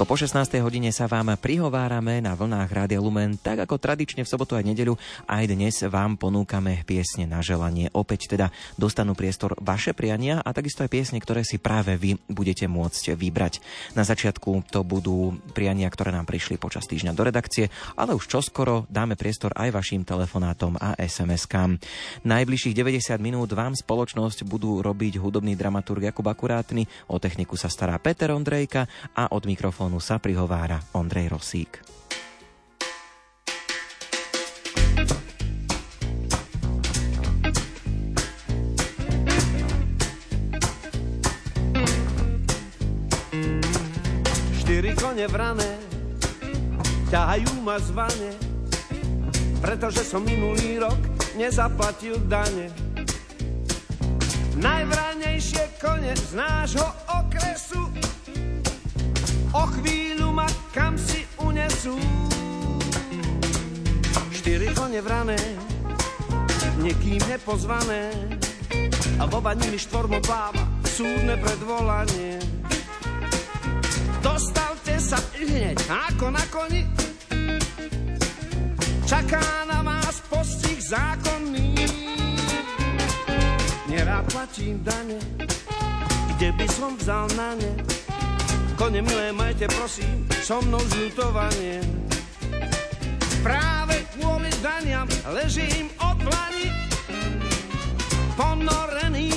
Krátko po 16. hodine sa vám prihovárame na vlnách Rádia Lumen, tak ako tradične v sobotu a nedeľu aj dnes vám ponúkame piesne na želanie. Opäť teda dostanú priestor vaše priania a takisto aj piesne, ktoré si práve vy budete môcť vybrať. Na začiatku to budú priania, ktoré nám prišli počas týždňa do redakcie, ale už čoskoro dáme priestor aj vašim telefonátom a SMS-kám. Najbližších 90 minút vám spoločnosť budú robiť hudobný dramaturg Jakub Akurátny, o techniku sa stará Peter Ondrejka a od mikrofónu mikrofónu sa prihovára Ondrej Rosík. Štyri kone vrané ťahajú ma zvane, pretože som minulý rok nezaplatil dane. Najvranejšie kone z nášho okresu o chvíľu ma kam si unesú. Štyri kone vrané, niekým nepozvané, a voba nimi štvormo pláva, súdne predvolanie. Dostavte sa hneď ako na koni, čaká na vás postih zákonný. Nerád platím dane, kde by som vzal na ne, Kone milé, majte prosím so mnou zľutovanie. Práve kvôli daniam ležím od vlani, ponorený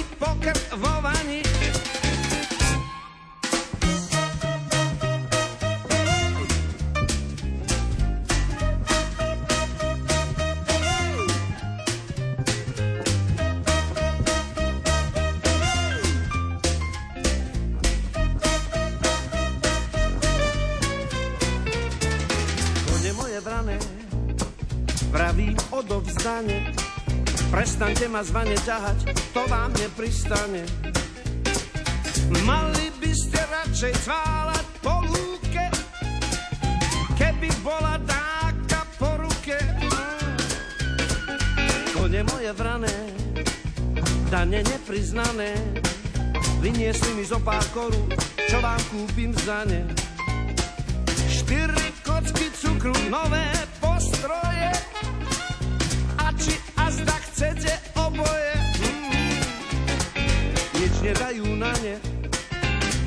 odovzdanie. Prestaňte ma zvane ťahať, to vám nepristane. Mali by ste radšej cválať po lúke, keby bola dáka po ruke. Kone moje vrané, dane nepriznané, vyniesli mi zo pár korú, čo vám kúpim za ne. Štyri kocky cukru, nové na ne,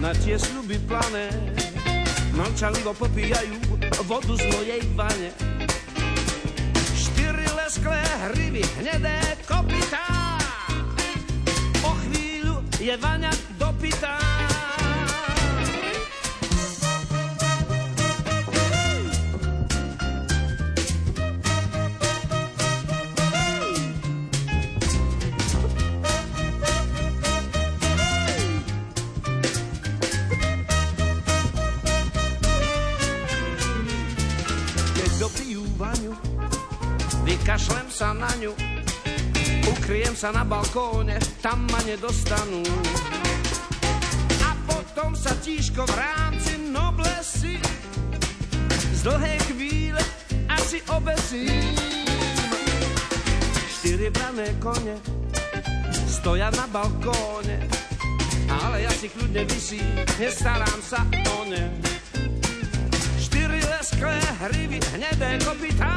na tie sľuby plané. Mlčalivo popíjajú vodu z mojej vane. Štyri lesklé hryby, hnedé kopytá. O chvíľu je vaňa sa na balkóne, tam ma nedostanú. A potom sa tížko v rámci noblesy z dlhé chvíle asi obesím. Štyri brané kone stoja na balkóne, ale ja si kľudne vysím, nestarám sa o ne. Štyri lesklé hrivy, hnedé kopytá,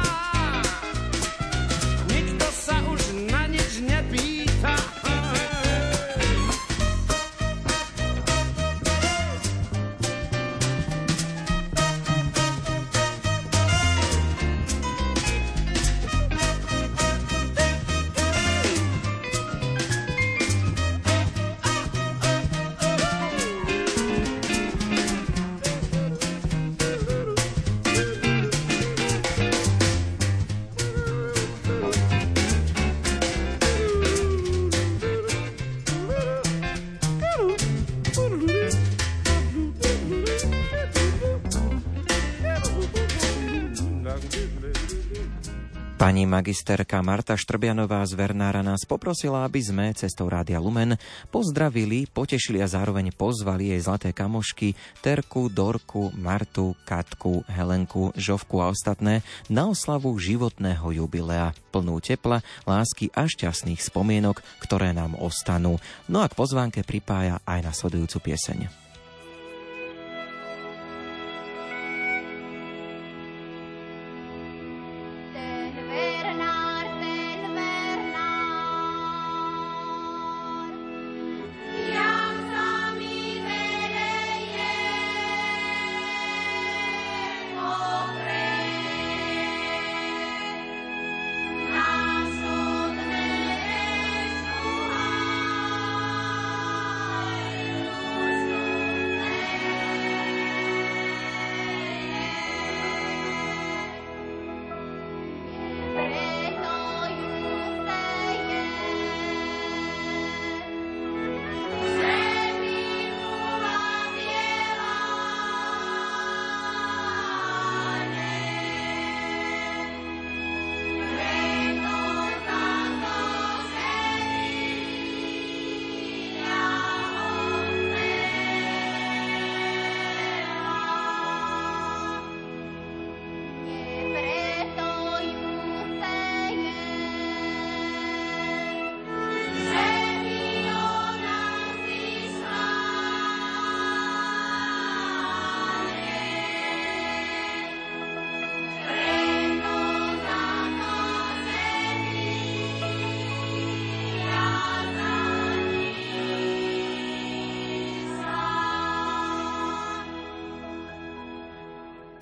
magisterka Marta Štrbianová z Vernára nás poprosila, aby sme cestou Rádia Lumen pozdravili, potešili a zároveň pozvali jej zlaté kamošky Terku, Dorku, Martu, Katku, Helenku, Žovku a ostatné na oslavu životného jubilea plnú tepla, lásky a šťastných spomienok, ktoré nám ostanú. No a k pozvánke pripája aj nasledujúcu pieseň.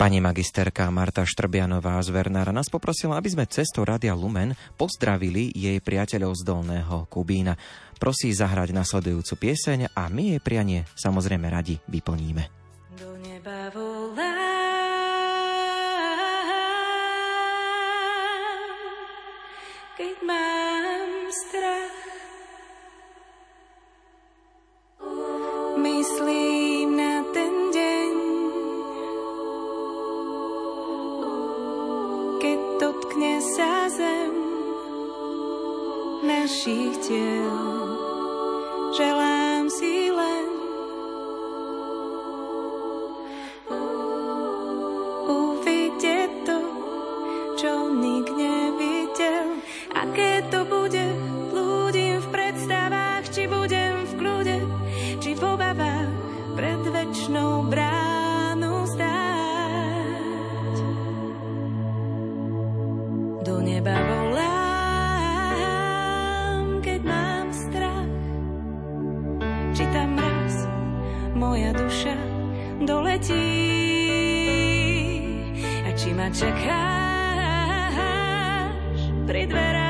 Pani magisterka Marta Štrbianová z Vernára nás poprosila, aby sme cestou Radia Lumen pozdravili jej priateľov z Dolného Kubína. Prosí zahrať nasledujúcu pieseň a my jej prianie samozrejme radi vyplníme. Moja duša doletí a či ma čakáš pri dverách.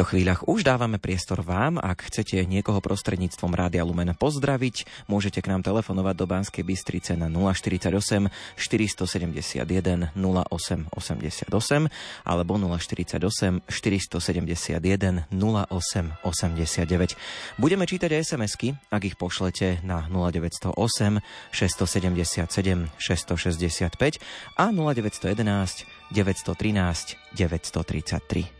Týchto chvíľach už dávame priestor vám. Ak chcete niekoho prostredníctvom Rádia Lumen pozdraviť, môžete k nám telefonovať do Banskej Bystrice na 048 471 0888 alebo 048 471 0889. Budeme čítať SMS-ky, ak ich pošlete na 0908 677 665 a 0911 913 933.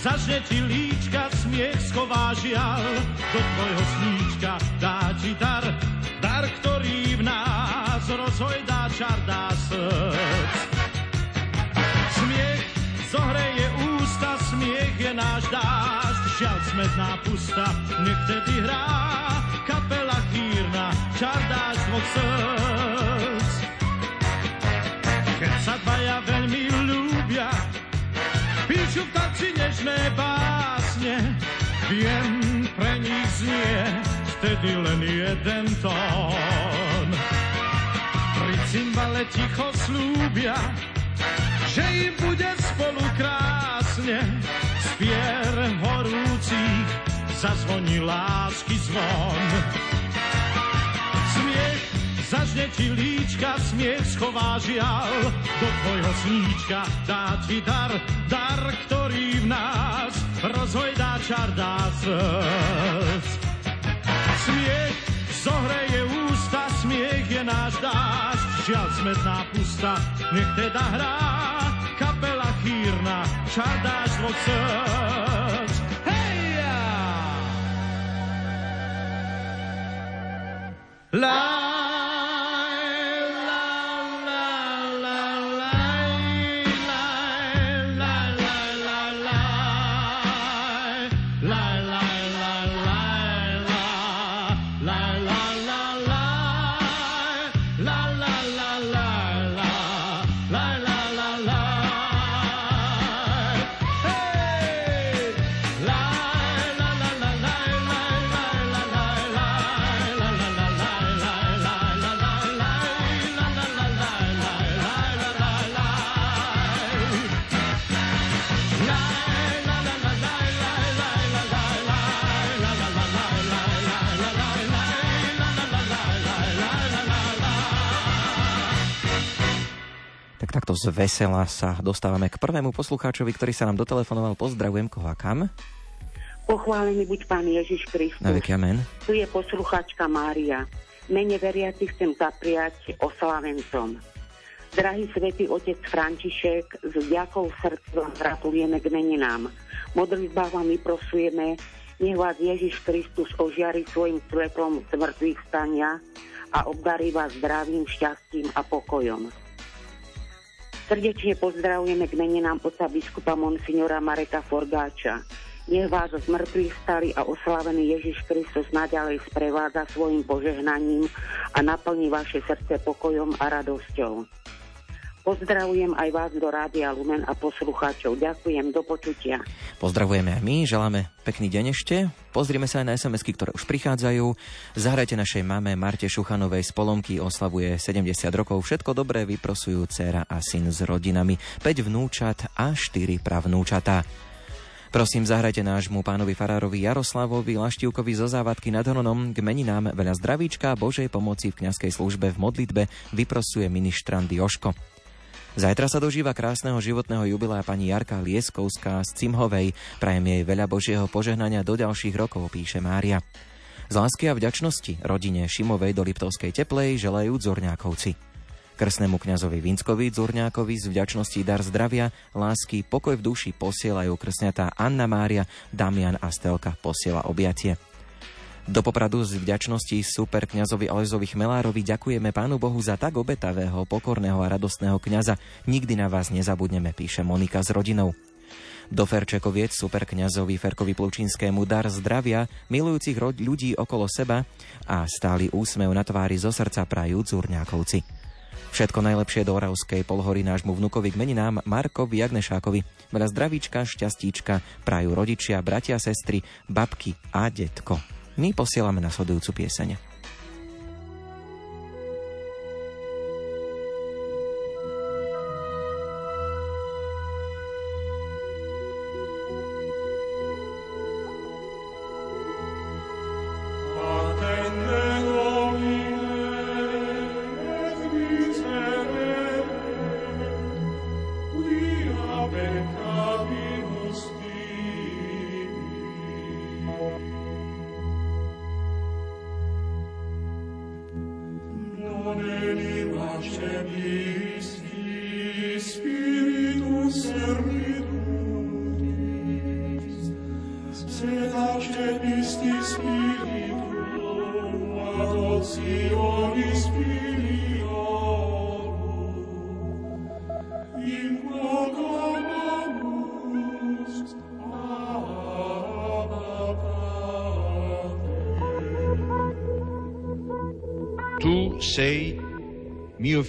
Zažne ti líčka, smiech schová žial, do tvojho sníčka dá ti dar, dar, ktorý v nás rozhojdá čar, dá srdc. Smiech zohreje ústa, smiech je náš dážď, žiaľ smetná pusta, nech tedy hrá kapela chýrna, čar dáš dvoch srdc. Keď sa dvaja veľmi v tanci nežné básne, viem, pre nich znie vtedy len jeden tón. Pri cymbale ticho slúbia, že im bude spolu krásne, spier horúcich zazvoní lásky zvon. Zažne ti líčka, smiech schová žial, do tvojho sníčka dá ti dar, dar, ktorý v nás rozhojdá čar dá srdc. Smiech zohreje ústa, smiech je náš dážď, žiaľ smetná pusta, nech teda hrá kapela chýrna, čar dáš dvoch srdc. Hej! Takto z vesela sa dostávame k prvému poslucháčovi, ktorý sa nám dotelefonoval. Pozdravujem, koho a kam? Pochválený buď Pán Ježiš Kristus. Na veky amen. Tu je poslucháčka Mária. Mene veriaci chcem zapriať oslavencom. Drahý svätý otec František, s vďakou vám gratulujeme k meninám. Modlitbách vám vyprosujeme, nech vás Ježiš Kristus ožiari svojim svetlom zmrtvých stania a obdarí vás zdravým, šťastím a pokojom. Srdečne pozdravujeme k meninám oca biskupa Monsignora Mareka Forgáča. Nech vás z mŕtvych stali a oslavený Ježiš Kristus naďalej sprevádza svojim požehnaním a naplní vaše srdce pokojom a radosťou. Pozdravujem aj vás do Rádia Lumen a poslucháčov. Ďakujem, do počutia. Pozdravujeme aj my, želáme pekný deň ešte. Pozrieme sa aj na sms ktoré už prichádzajú. Zahrajte našej mame Marte Šuchanovej z Polomky, oslavuje 70 rokov. Všetko dobré vyprosujú dcéra a syn s rodinami, 5 vnúčat a 4 pravnúčatá. Prosím, zahrajte nášmu pánovi farárovi Jaroslavovi Laštivkovi zo závadky nad Hronom k meninám veľa zdravíčka Božej pomoci v kňazskej službe v modlitbe vyprosuje ministrant Joško. Zajtra sa dožíva krásneho životného jubilea pani Jarka Lieskovská z Cimhovej. Prajem jej veľa Božieho požehnania do ďalších rokov, píše Mária. Z lásky a vďačnosti rodine Šimovej do Liptovskej teplej želajú Dzorňákovci. Krsnému kňazovi Vinskovi Dzorňákovi z vďačnosti dar zdravia, lásky, pokoj v duši posielajú krsňatá Anna Mária, Damian a Stelka posiela objatie. Do Popradu z vďačnosti super kňazovi Alezovi Chmelárovi ďakujeme Pánu Bohu za tak obetavého, pokorného a radostného kňaza. Nikdy na vás nezabudneme, píše Monika s rodinou. Do Ferčekoviec super kňazovi Ferkovi Plučínskému dar zdravia, milujúcich ľudí okolo seba a stály úsmev na tvári zo srdca prajú Zurňákovci. Všetko najlepšie do Oravskej polhory nášmu vnukovi k meninám Markovi Jagnešákovi. Veľa zdravíčka, šťastíčka prajú rodičia, bratia, sestry, babky a detko. My posielame nasledujúcu sei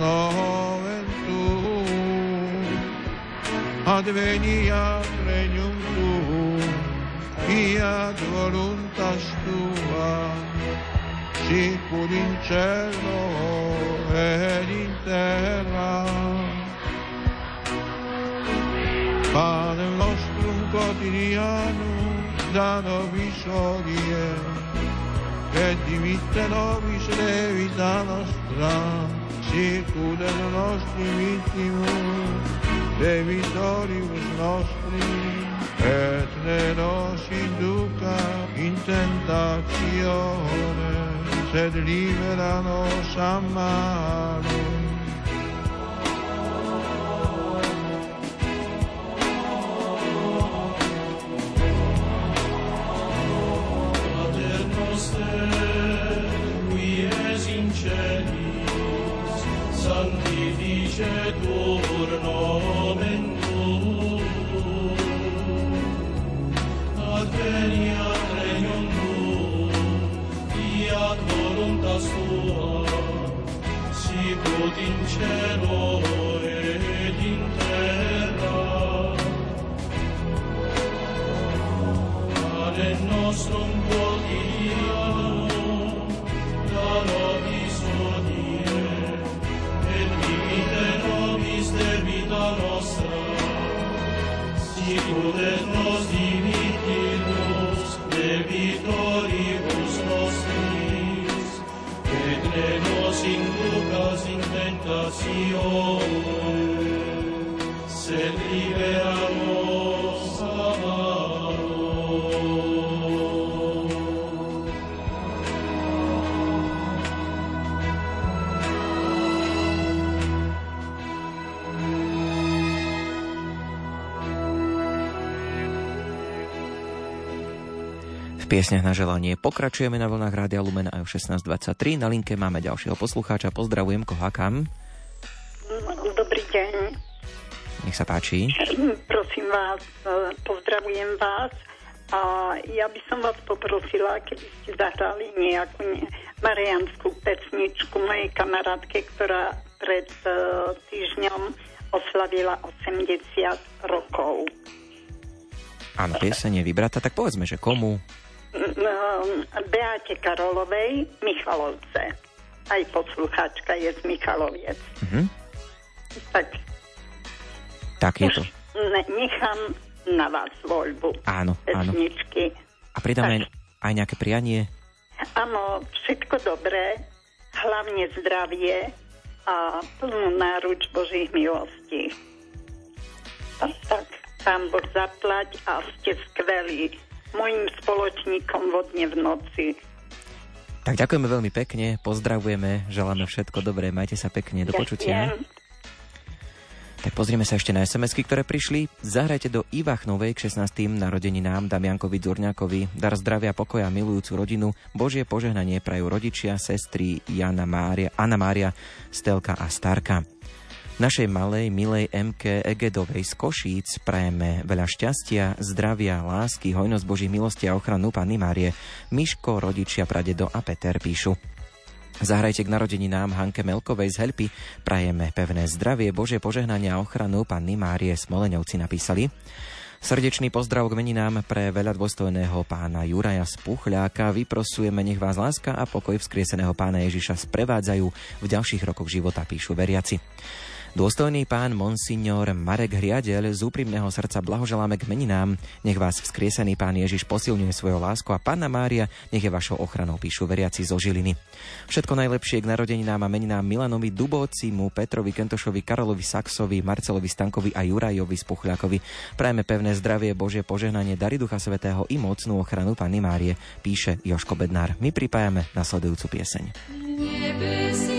nomen tuum, adveniat regnum tuum, fiat voluntas tua, sicur in cielo ed in terra. Pane nostrum quotidianum da nobis hodie, et dimitte nobis levita nostra, sicur et nostri vittimus, debitoribus nostri, et ne nos induca in tentatione, sed libera nos a malo. Sanctificetur nomen tuum. Adveniat regnum tuum, fiat voluntas tua, sicut in cielo et in terra. Pane nostrum quotidianum, in tentatione, sed libera V piesniach na želanie pokračujeme na vlnách Rádia Lumen aj o 16.23. Na linke máme ďalšieho poslucháča. Pozdravujem, koho kam? Dobrý deň. Nech sa páči. Prosím vás, e, pozdravujem vás a ja by som vás poprosila, keby ste zahrali nejakú ne, marianskú pesničku mojej kamarátke, ktorá pred uh, týždňom oslavila 80 rokov. Áno, piesenie vybrata, tak povedzme, že komu? Beate Karolovej, Michalovce. Aj poslucháčka je z Michaloviec. Uh-huh. Tak. Tak je to. Nechám na vás voľbu. Áno, pesničky. áno. A pridáme aj, aj nejaké prianie? Áno, všetko dobré, hlavne zdravie a plnú náruč Božích milostí. A tak, pán Boh zaplať a ste skvelí. Mojim spoločníkom vodne v noci. Tak ďakujeme veľmi pekne, pozdravujeme, želáme všetko dobré, majte sa pekne, do počutia. Tak pozrieme sa ešte na sms ktoré prišli. Zahrajte do Ivachnovej k 16. narodeninám Damiankovi Dzurňakovi. Dar zdravia, pokoja, milujúcu rodinu. Božie požehnanie prajú rodičia, sestry Jana Mária, Anna Mária, Stelka a Starka. Našej malej, milej MK Egedovej z Košíc prajeme veľa šťastia, zdravia, lásky, hojnosť Boží milosti a ochranu Panny Márie. Miško, rodičia, pradedo a Peter píšu. Zahrajte k narodeninám Hanke Melkovej z Helpy. Prajeme pevné zdravie, Bože požehnania a ochranu Panny Márie Smoleňovci napísali. Srdečný pozdrav k meninám pre veľa dôstojného pána Juraja Spuchľáka. Vyprosujeme, nech vás láska a pokoj vzkrieseného pána Ježiša sprevádzajú v ďalších rokoch života, píšu veriaci. Dôstojný pán Monsignor Marek Hriadel z úprimného srdca blahoželáme k meninám. Nech vás vzkriesený pán Ježiš posilňuje svojou láskou a Panna Mária nech je vašou ochranou, píšu veriaci zo Žiliny. Všetko najlepšie k narodeninám a meninám Milanovi Dubovcimu, Petrovi Kentošovi, Karolovi Saxovi, Marcelovi Stankovi a Jurajovi Spuchľakovi. Prajeme pevné zdravie, Božie požehnanie, dary Ducha Svetého i mocnú ochranu Panny Márie, píše Joško Bednár. My pripájame nasledujúcu pieseň. Nebesi.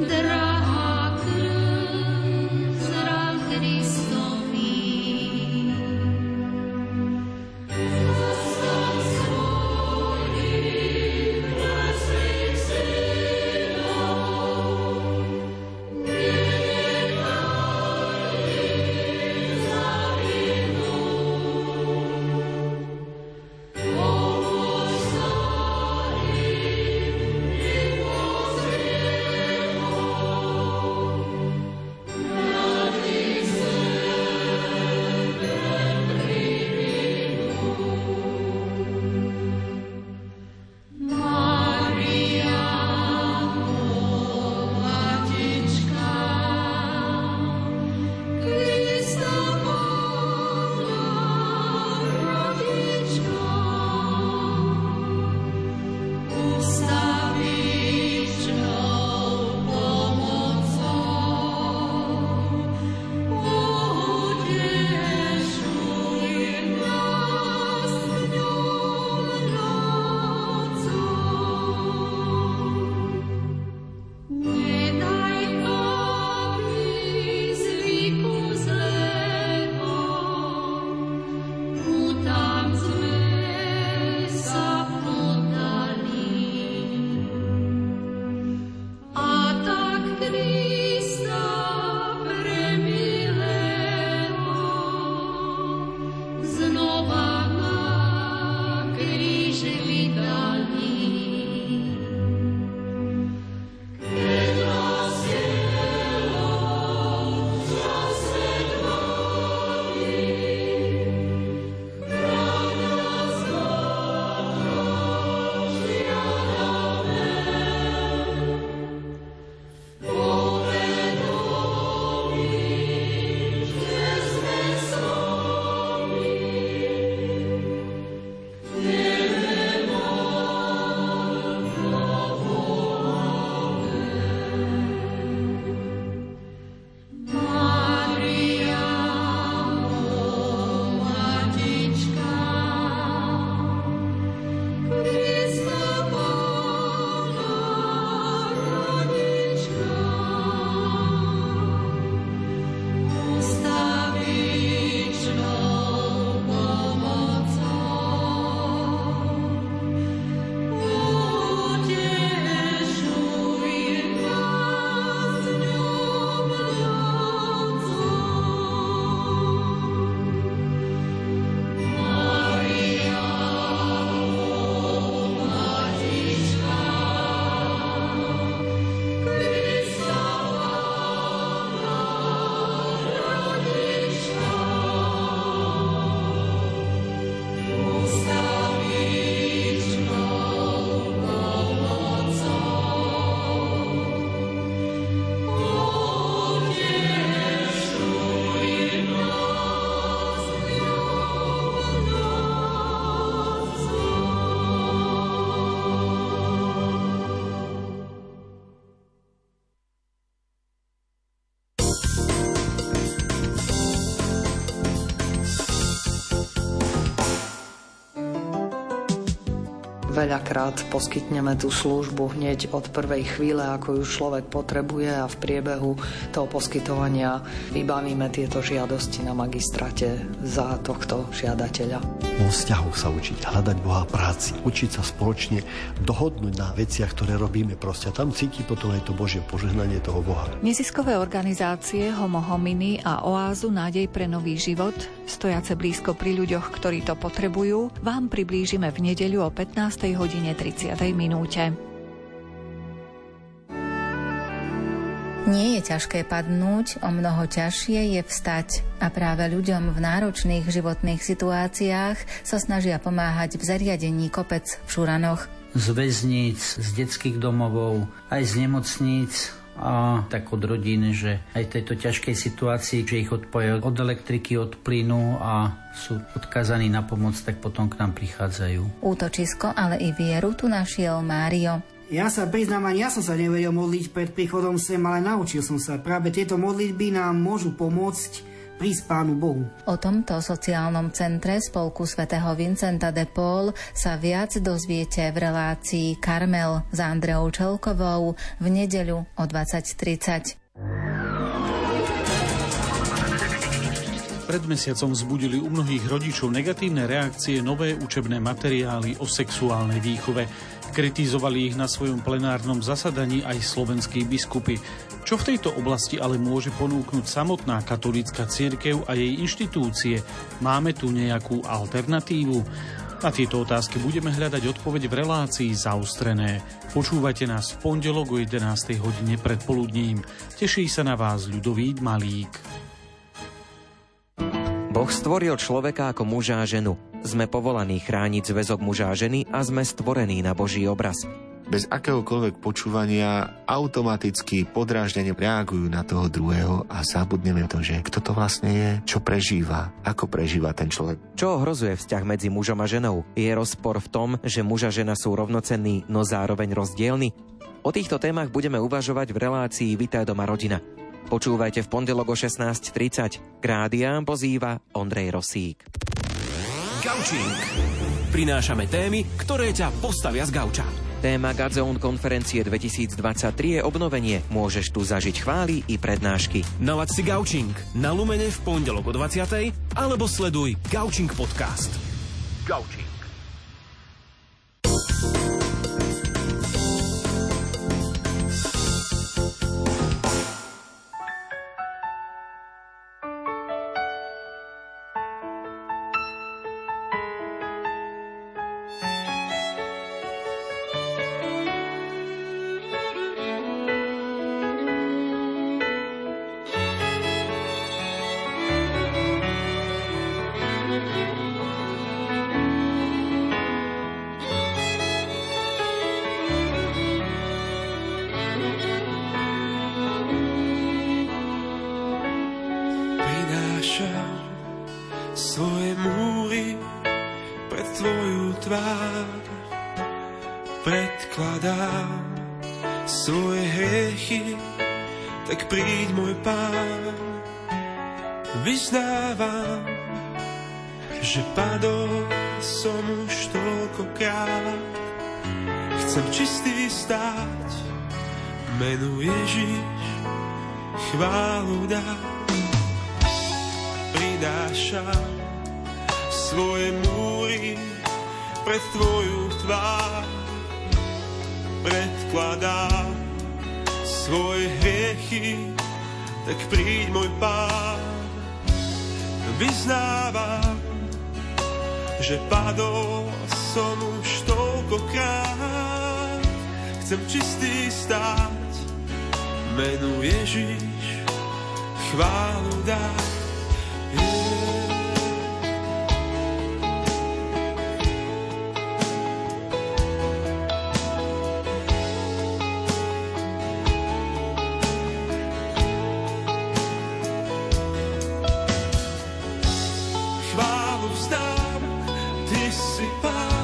drahá. Veľakrát poskytneme tú službu hneď od prvej chvíle, ako ju človek potrebuje a v priebehu toho poskytovania vybavíme tieto žiadosti na magistrate za tohto žiadateľa. Vo vzťahu sa učiť, hľadať Boha práci, učiť sa spoločne, dohodnúť na veciach, ktoré robíme proste. Tam cíti potom aj to Božie požehnanie toho Boha. Neziskové organizácie Homo Hominy a Oázu Nádej pre nový život, stojace blízko pri ľuďoch, ktorí to potrebujú, vám priblížime v nedeľu o 15 hodine 30. minúte. Nie je ťažké padnúť, o mnoho ťažšie je vstať. A práve ľuďom v náročných životných situáciách sa snažia pomáhať v zariadení kopec v Šuranoch. Z väzníc, z detských domovov, aj z nemocníc, a tak od rodín, že aj v tejto ťažkej situácii, že ich odpoja od elektriky, od plynu a sú odkazaní na pomoc, tak potom k nám prichádzajú. Útočisko, ale i vieru tu našiel Mário. Ja sa priznám, ani ja som sa nevedel modliť pred príchodom sem, ale naučil som sa. Práve tieto modlitby nám môžu pomôcť prísť Pánu Bohu. O tomto sociálnom centre spolku svätého Vincenta de Paul sa viac dozviete v relácii Karmel s Andreou Čelkovou v nedeľu o 20.30. Pred mesiacom vzbudili u mnohých rodičov negatívne reakcie nové učebné materiály o sexuálnej výchove. Kritizovali ich na svojom plenárnom zasadaní aj slovenskí biskupy. Čo v tejto oblasti ale môže ponúknuť samotná katolícka církev a jej inštitúcie? Máme tu nejakú alternatívu? Na tieto otázky budeme hľadať odpoveď v relácii zaustrené. Počúvate nás v pondelok o 11. hodine predpoludním. Teší sa na vás ľudový Malík. Boh stvoril človeka ako muža a ženu. Sme povolaní chrániť zväzok muža a ženy a sme stvorení na Boží obraz. Bez akéhokoľvek počúvania automaticky podráždene reagujú na toho druhého a zabudneme to, že kto to vlastne je, čo prežíva, ako prežíva ten človek. Čo ohrozuje vzťah medzi mužom a ženou? Je rozpor v tom, že muž a žena sú rovnocenní, no zároveň rozdielni? O týchto témach budeme uvažovať v relácii Vitaj doma rodina. Počúvajte v pondelok o 16.30. K rádiám pozýva Ondrej Rosík. Gaučing. Prinášame témy, ktoré ťa postavia z gauča. Téma Gazon konferencie 2023 je obnovenie. Môžeš tu zažiť chvály i prednášky. Nalaď si Gaučing na Lumene v pondelok o 20. alebo sleduj Gaučing podcast. Gaučing. sám, ty si pán.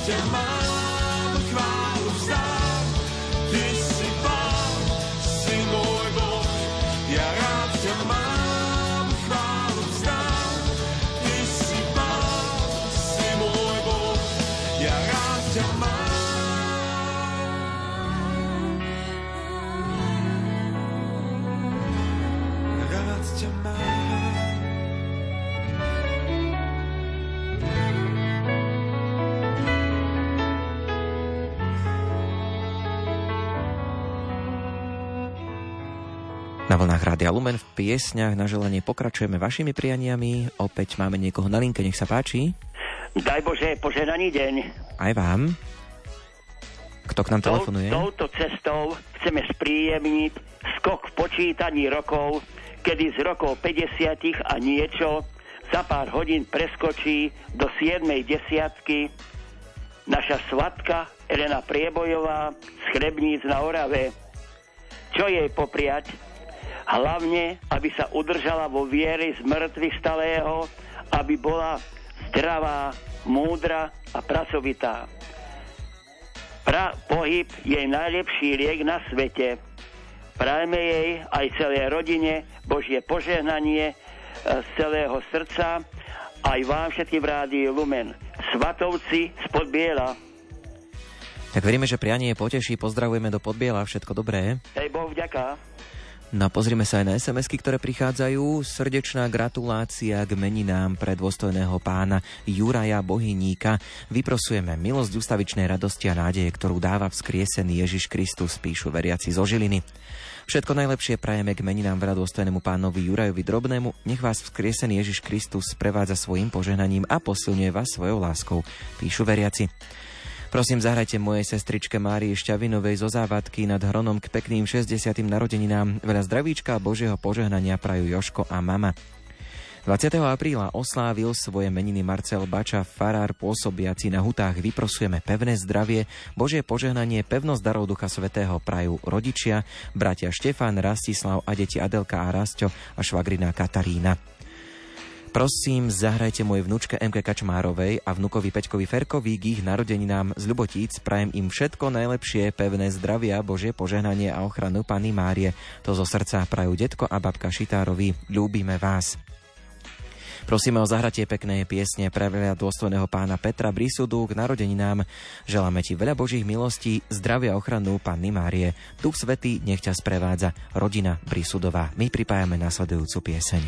Rád ťa Rádia Lumen v piesňach na želanie pokračujeme vašimi prianiami. Opäť máme niekoho na linke, nech sa páči. Daj Bože, požehnaný deň. Aj vám. Kto k nám telefonuje? Touto cestou chceme spríjemniť skok v počítaní rokov, kedy z rokov 50 a niečo za pár hodín preskočí do 7. desiatky naša svatka Elena Priebojová z Chrebníc na Orave. Čo jej popriať? Hlavne, aby sa udržala vo viere z mŕtvych stalého, aby bola zdravá, múdra a pracovitá. Pra pohyb je najlepší liek na svete. Prajme jej aj celej rodine Božie požehnanie e, z celého srdca, aj vám všetkým v rádiu Lumen. Svatovci spod Biela. Tak veríme, že prianie poteší. Pozdravujeme do Podbiela. Všetko dobré. Hej, Boh vďaka. No a pozrime sa aj na sms ktoré prichádzajú. Srdečná gratulácia k meninám pre dôstojného pána Juraja Bohyníka. Vyprosujeme milosť ustavičnej radosti a nádeje, ktorú dáva vzkriesený Ježiš Kristus, píšu veriaci zo Žiliny. Všetko najlepšie prajeme k meninám dôstojnému pánovi Jurajovi Drobnému. Nech vás vzkriesený Ježiš Kristus sprevádza svojim požehnaním a posilňuje vás svojou láskou, píšu veriaci. Prosím, zahrajte mojej sestričke Márii Šťavinovej zo závadky nad Hronom k pekným 60. narodeninám. Veľa zdravíčka a Božieho požehnania prajú Joško a mama. 20. apríla oslávil svoje meniny Marcel Bača, farár pôsobiaci na hutách. Vyprosujeme pevné zdravie, Božie požehnanie, pevnosť darov Ducha Svetého prajú rodičia, bratia Štefán, Rastislav a deti Adelka a Rasťo a švagrina Katarína. Prosím, zahrajte mojej vnúčke MK Kačmárovej a vnukovi Peťkovi Ferkovi k ich narodeninám z Ľubotíc. Prajem im všetko najlepšie, pevné zdravia, Božie požehnanie a ochranu Pany Márie. To zo srdca prajú detko a babka Šitárovi. Ľúbime vás. Prosíme o zahratie peknej piesne pre veľa dôstojného pána Petra Brisudu k narodeninám. Želáme ti veľa božích milostí, zdravia ochranu Panny Márie. Duch Svetý nech ťa sprevádza rodina brísudová. My pripájame nasledujúcu pieseň.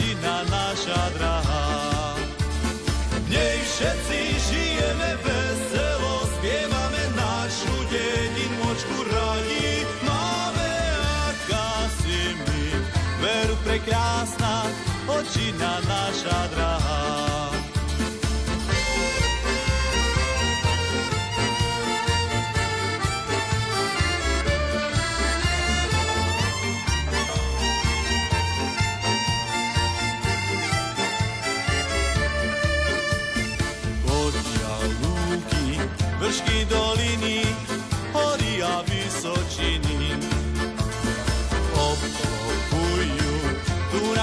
Kršina naša drahá.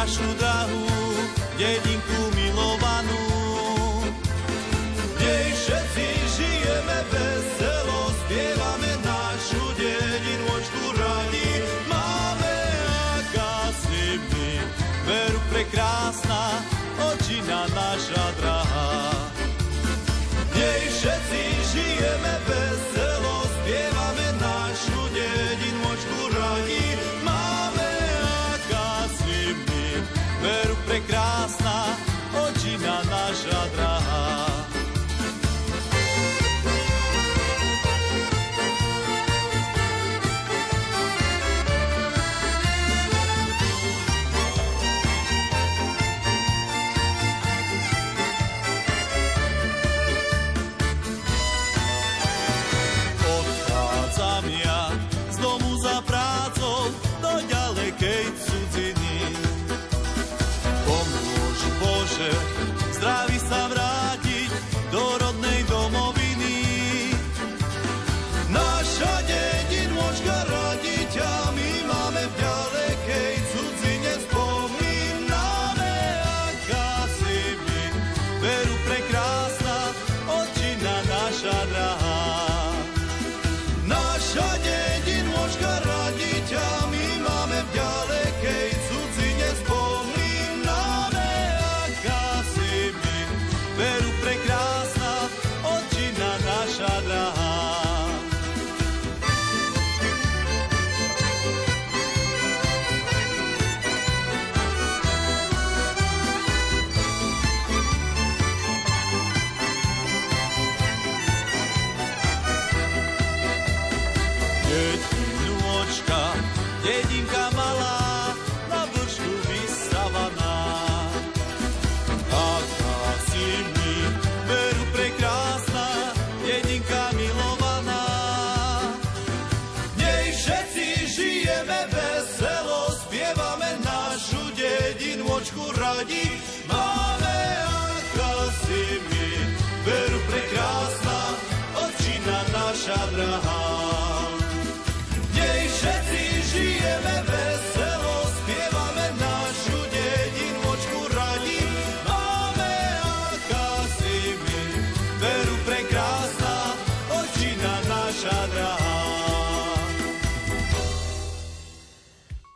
ajudahu, jedin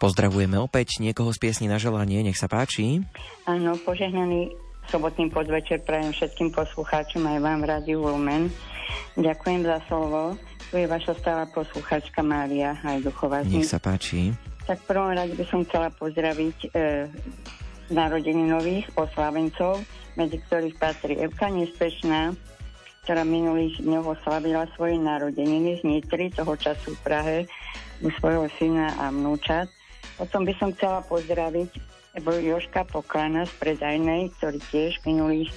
Pozdravujeme opäť niekoho z piesni na želanie, nech sa páči. Áno, požehnaný sobotný podvečer prajem všetkým poslucháčom aj vám v Rádiu Lumen. Ďakujem za slovo. Tu je vaša stála poslucháčka Mária Hajduchová. Nech sa páči. Tak v prvom rade by som chcela pozdraviť e, narodení nových oslávencov, medzi ktorých patrí Evka Nespešná, ktorá minulých dňoch oslavila svoje narodeniny z Nitry, toho času v Prahe, u svojho syna a vnúčat. Potom by som chcela pozdraviť Joška Pokána z predajnej, ktorý tiež minulý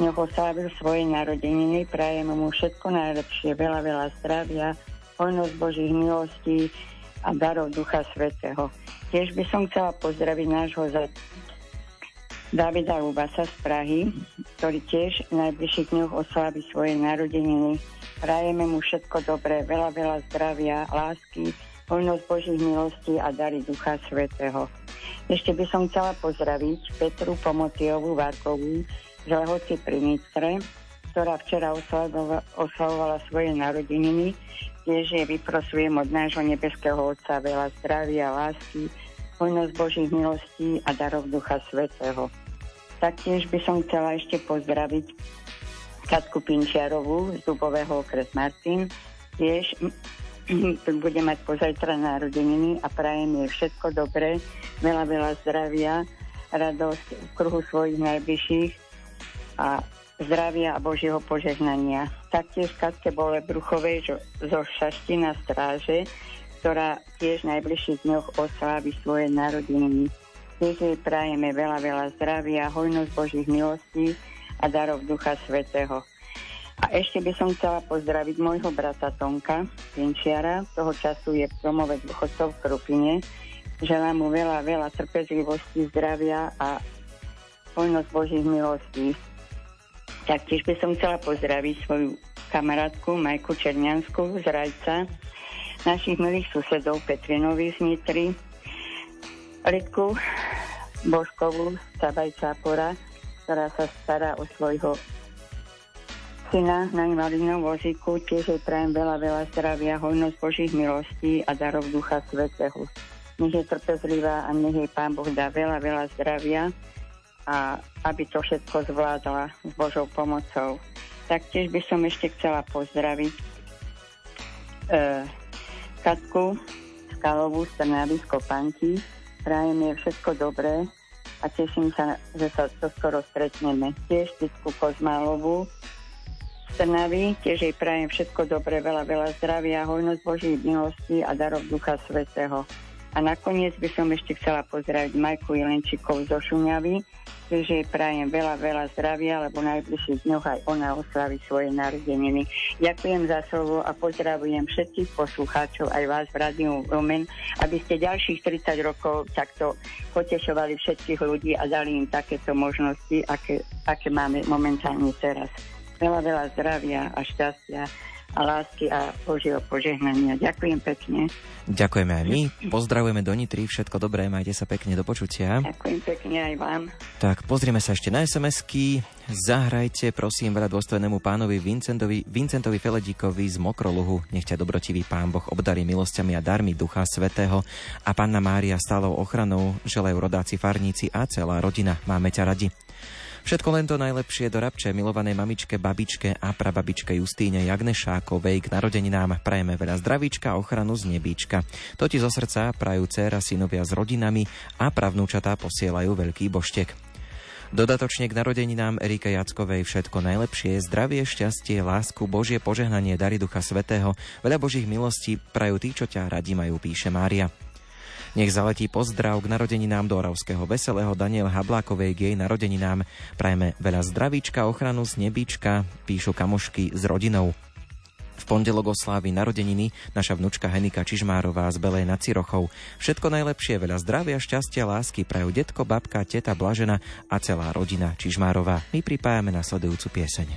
dňoch oslávil svoje narodeniny. Prajem mu všetko najlepšie, veľa, veľa zdravia, hojnosť Božích milostí a darov Ducha Svetého. Tiež by som chcela pozdraviť nášho za Davida Ubasa z Prahy, ktorý tiež v najbližších dňoch oslávi svoje narodeniny. Prajeme mu všetko dobré, veľa, veľa zdravia, lásky, hojnosť Božích milostí a dary Ducha Svetého. Ešte by som chcela pozdraviť Petru Pomotiovu Varkovú z Lehoci pri Nitre, ktorá včera oslavovala svoje narodeniny tiež je vyprosujem od nášho nebeského Otca veľa zdravia, lásky, hojnosť Božích milostí a darov Ducha Svetého. Taktiež by som chcela ešte pozdraviť Katku Pinčiarovú z Dubového okres Martin. Tiež bude mať pozajtra narodeniny a prajem jej všetko dobré, veľa, veľa zdravia, radosť v kruhu svojich najbližších a zdravia a Božieho požehnania. Taktiež Katke Bole Bruchovej zo Šaština Stráže, ktorá tiež v najbližších dňoch oslávi svoje narodiny. Tiež jej prajeme veľa, veľa zdravia, hojnosť Božích milostí a darov Ducha Svetého. A ešte by som chcela pozdraviť môjho brata Tonka, Pinčiara, toho času je v domove dôchodcov v Krupine. Želám mu veľa, veľa trpezlivosti, zdravia a hojnosť Božích milostí. Taktiež by som chcela pozdraviť svoju kamarátku Majku Černiansku z Rajca, našich milých susedov Petrinovi z Nitry, Lidku Božkovú z Cabajčápora, ktorá sa stará o svojho syna na invalidnom vozíku. Tiež jej prajem veľa, veľa zdravia, hojnosť Božích milostí a darov Ducha Svetého. Nech je trpezlivá a nech jej Pán Boh dá veľa, veľa zdravia a aby to všetko zvládla s Božou pomocou. Taktiež by som ešte chcela pozdraviť e, Katku Skalovú z Trnavy z Kopanky. Prajem je všetko dobré a teším sa, že sa to skoro stretneme. Tiež Titku Kozmálovú Trnavy, tiež jej prajem všetko dobré, veľa, veľa zdravia, hojnosť Božích milostí a darov Ducha Svetého. A nakoniec by som ešte chcela pozdraviť Majku Jelenčíkov zo Šuňavy, že prajem veľa, veľa zdravia, lebo najbližších dňoch aj ona oslaví svoje narodeniny. Ďakujem za slovo a pozdravujem všetkých poslucháčov, aj vás v Rádiu Lumen, aby ste ďalších 30 rokov takto potešovali všetkých ľudí a dali im takéto možnosti, aké, aké máme momentálne teraz. Veľa, veľa zdravia a šťastia a lásky a Božieho požehnania. Ďakujem pekne. Ďakujeme aj my. Pozdravujeme do Nitry. Všetko dobré, majte sa pekne do počutia. Ďakujem pekne aj vám. Tak, pozrieme sa ešte na SMS-ky. Zahrajte, prosím, veľa dôstojnému pánovi Vincentovi, Vincentovi Feledíkovi z Mokroluhu. Nech ťa dobrotivý pán Boh obdarí milosťami a darmi Ducha Svetého a Panna Mária stálou ochranou želajú rodáci farníci a celá rodina. Máme ťa radi. Všetko len to najlepšie do Rabče, milovanej mamičke, babičke a prababičke Justíne Jagnešákovej k narodeninám prajeme veľa zdravíčka a ochranu z nebíčka. To zo srdca prajú dcera, synovia s rodinami a pravnúčatá posielajú veľký boštek. Dodatočne k narodeninám Erike Jackovej všetko najlepšie, zdravie, šťastie, lásku, Božie požehnanie, dary Ducha Svetého, veľa Božích milostí prajú tí, čo ťa radi majú, píše Mária. Nech zaletí pozdrav k narodeninám do Oravského veselého Daniel Hablákovej k jej narodeninám. Prajme veľa zdravíčka, ochranu z nebíčka, píšu kamošky s rodinou. V pondelok oslávi narodeniny naša vnučka Henika Čižmárová z Belej nad Cirochou. Všetko najlepšie, veľa zdravia, šťastia, lásky prajú detko, babka, teta Blažena a celá rodina Čižmárová. My pripájame nasledujúcu pieseň.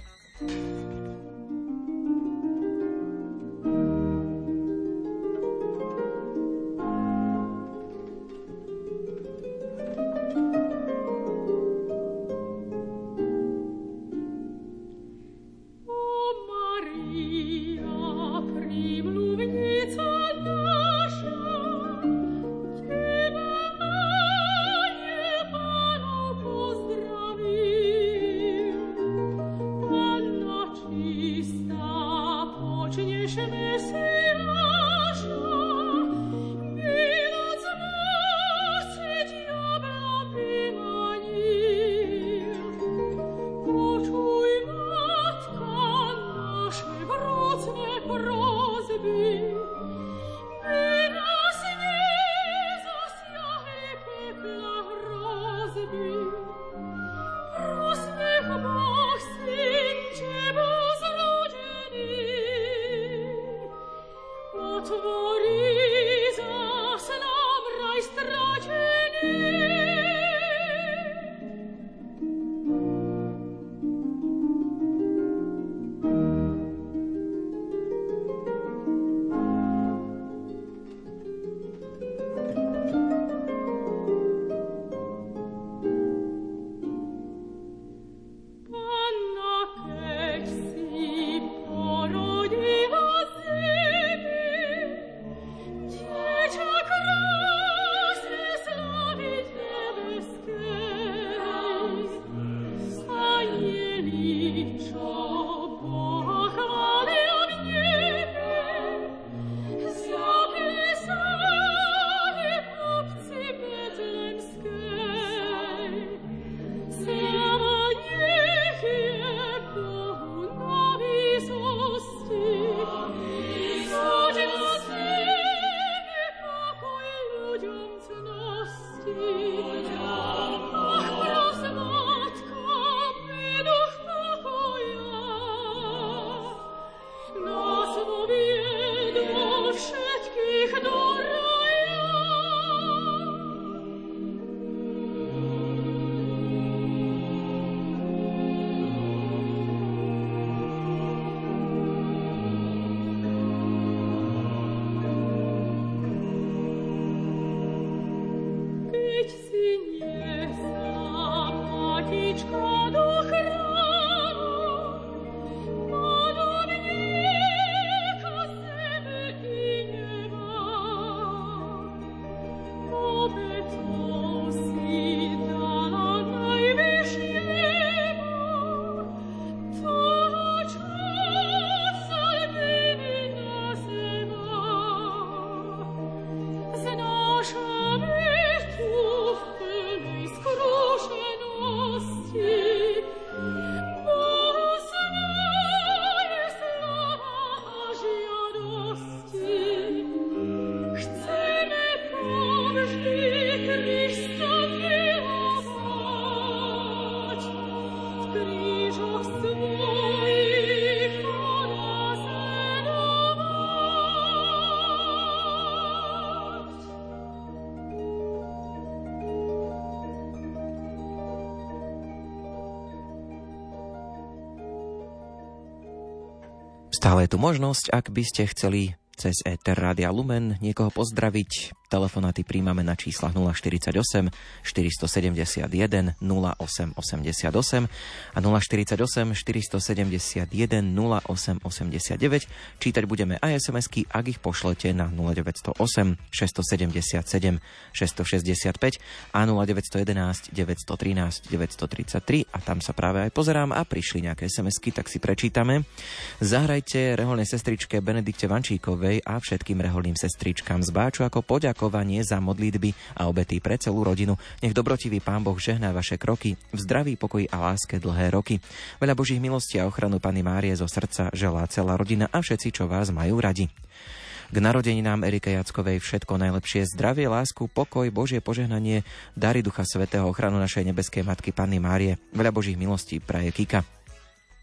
Stále je tu možnosť, ak by ste chceli cez Eter Rádia Lumen niekoho pozdraviť, Telefonáty príjmame na číslach 048 471 0888 a 048 471 0889. Čítať budeme aj SMS-ky, ak ich pošlete na 0908 677 665 a 0911 913 933 a tam sa práve aj pozerám a prišli nejaké SMS-ky, tak si prečítame. Zahrajte reholnej sestričke Benedikte Vančíkovej a všetkým reholným sestričkám z Báču ako poďak poďakovanie za modlitby a obety pre celú rodinu. Nech dobrotivý Pán Boh žehná vaše kroky, v zdraví, pokoji a láske dlhé roky. Veľa Božích milostí a ochranu Pany Márie zo srdca želá celá rodina a všetci, čo vás majú radi. K narodeninám Erike Jackovej všetko najlepšie, zdravie, lásku, pokoj, Božie požehnanie, dary Ducha Svetého, ochranu našej nebeskej Matky Panny Márie. Veľa Božích milostí praje Kika.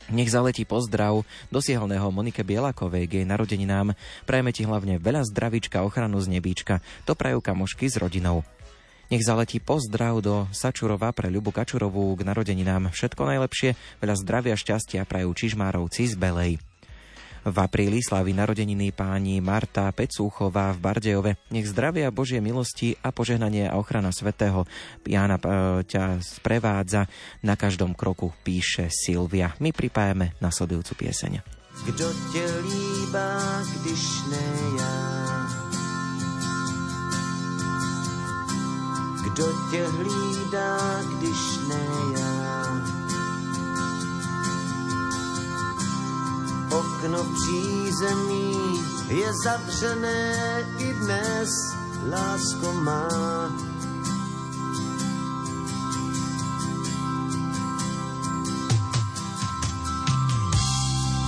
Nech zaletí pozdrav do sieholného Monike Bielakovej k jej narodeninám. Prajeme ti hlavne veľa zdravíčka, ochranu z nebíčka. To prajú kamošky s rodinou. Nech zaletí pozdrav do Sačurova pre Ľubu Kačurovú k narodeninám. Všetko najlepšie, veľa zdravia, šťastia prajú Čižmárovci z Belej. V apríli slaví narodeniny páni Marta Pecúchová v Bardejove. Nech zdravia Božie milosti a požehnanie a ochrana svetého Jána e, ťa sprevádza na každom kroku, píše Silvia. My pripájame nasledujúcu pieseň. Kdo tě líbá, když ne já? Kdo tě hlídá, když ne já? Okno přízemí je zavřené i dnes, lásko má.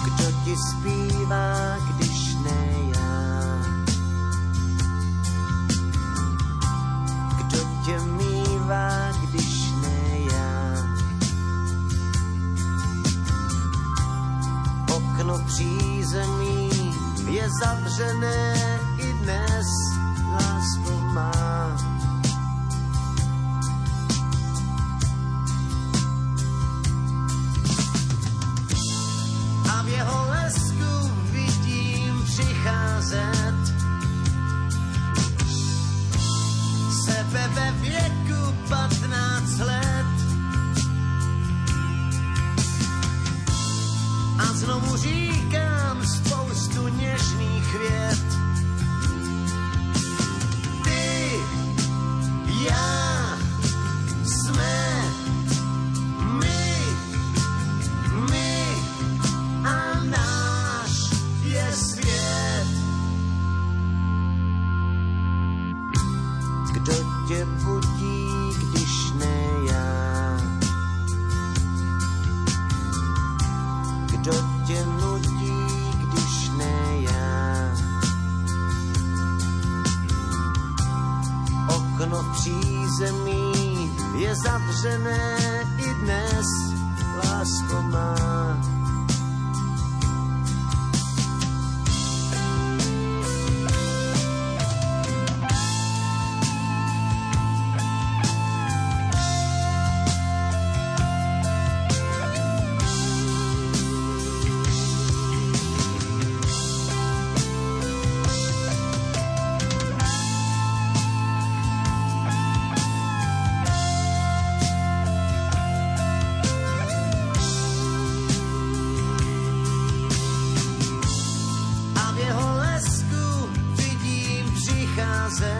Kdo ti zpívá, když zavřené thousand.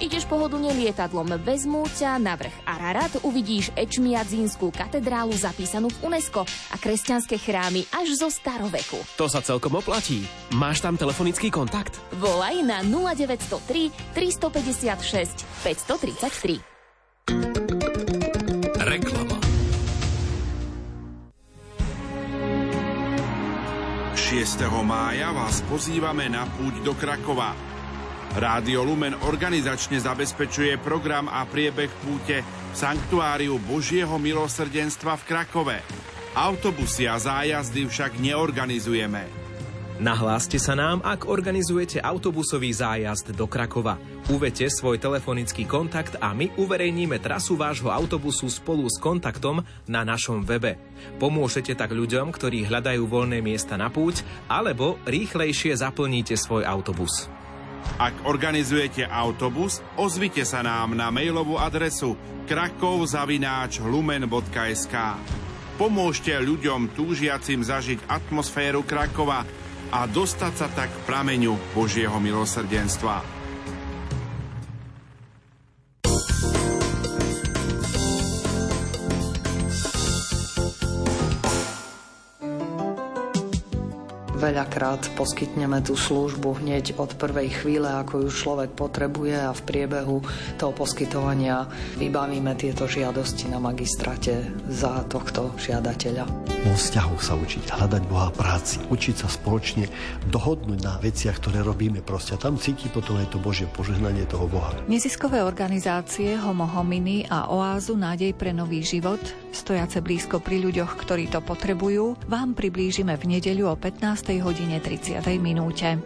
Ideš pohodlne lietadlom, vezmú ťa na vrch Ararat, uvidíš Ečmiadzínskú katedrálu zapísanú v UNESCO a kresťanské chrámy až zo staroveku. To sa celkom oplatí. Máš tam telefonický kontakt? Volaj na 0903 356 533. Reklama. 6. mája vás pozývame na púť do Krakova. Rádio Lumen organizačne zabezpečuje program a priebeh púte v Sanktuáriu Božieho milosrdenstva v Krakove. Autobusy a zájazdy však neorganizujeme. Nahláste sa nám, ak organizujete autobusový zájazd do Krakova. Uvete svoj telefonický kontakt a my uverejníme trasu vášho autobusu spolu s kontaktom na našom webe. Pomôžete tak ľuďom, ktorí hľadajú voľné miesta na púť, alebo rýchlejšie zaplníte svoj autobus. Ak organizujete autobus, ozvite sa nám na mailovú adresu krakovzavináčlumen.sk Pomôžte ľuďom túžiacim zažiť atmosféru Krakova a dostať sa tak k prameňu Božieho milosrdenstva. Veľakrát poskytneme tú službu hneď od prvej chvíle, ako ju človek potrebuje a v priebehu toho poskytovania vybavíme tieto žiadosti na magistrate za tohto žiadateľa. Vo vzťahu sa učiť, hľadať Boha práci, učiť sa spoločne, dohodnúť na veciach, ktoré robíme proste. A tam cíti potom aj to Božie požehnanie toho Boha. Neziskové organizácie Homo Hominy a Oázu Nádej pre nový život, stojace blízko pri ľuďoch, ktorí to potrebujú, vám priblížime v nedeľu o 15 hodine 30. minúte.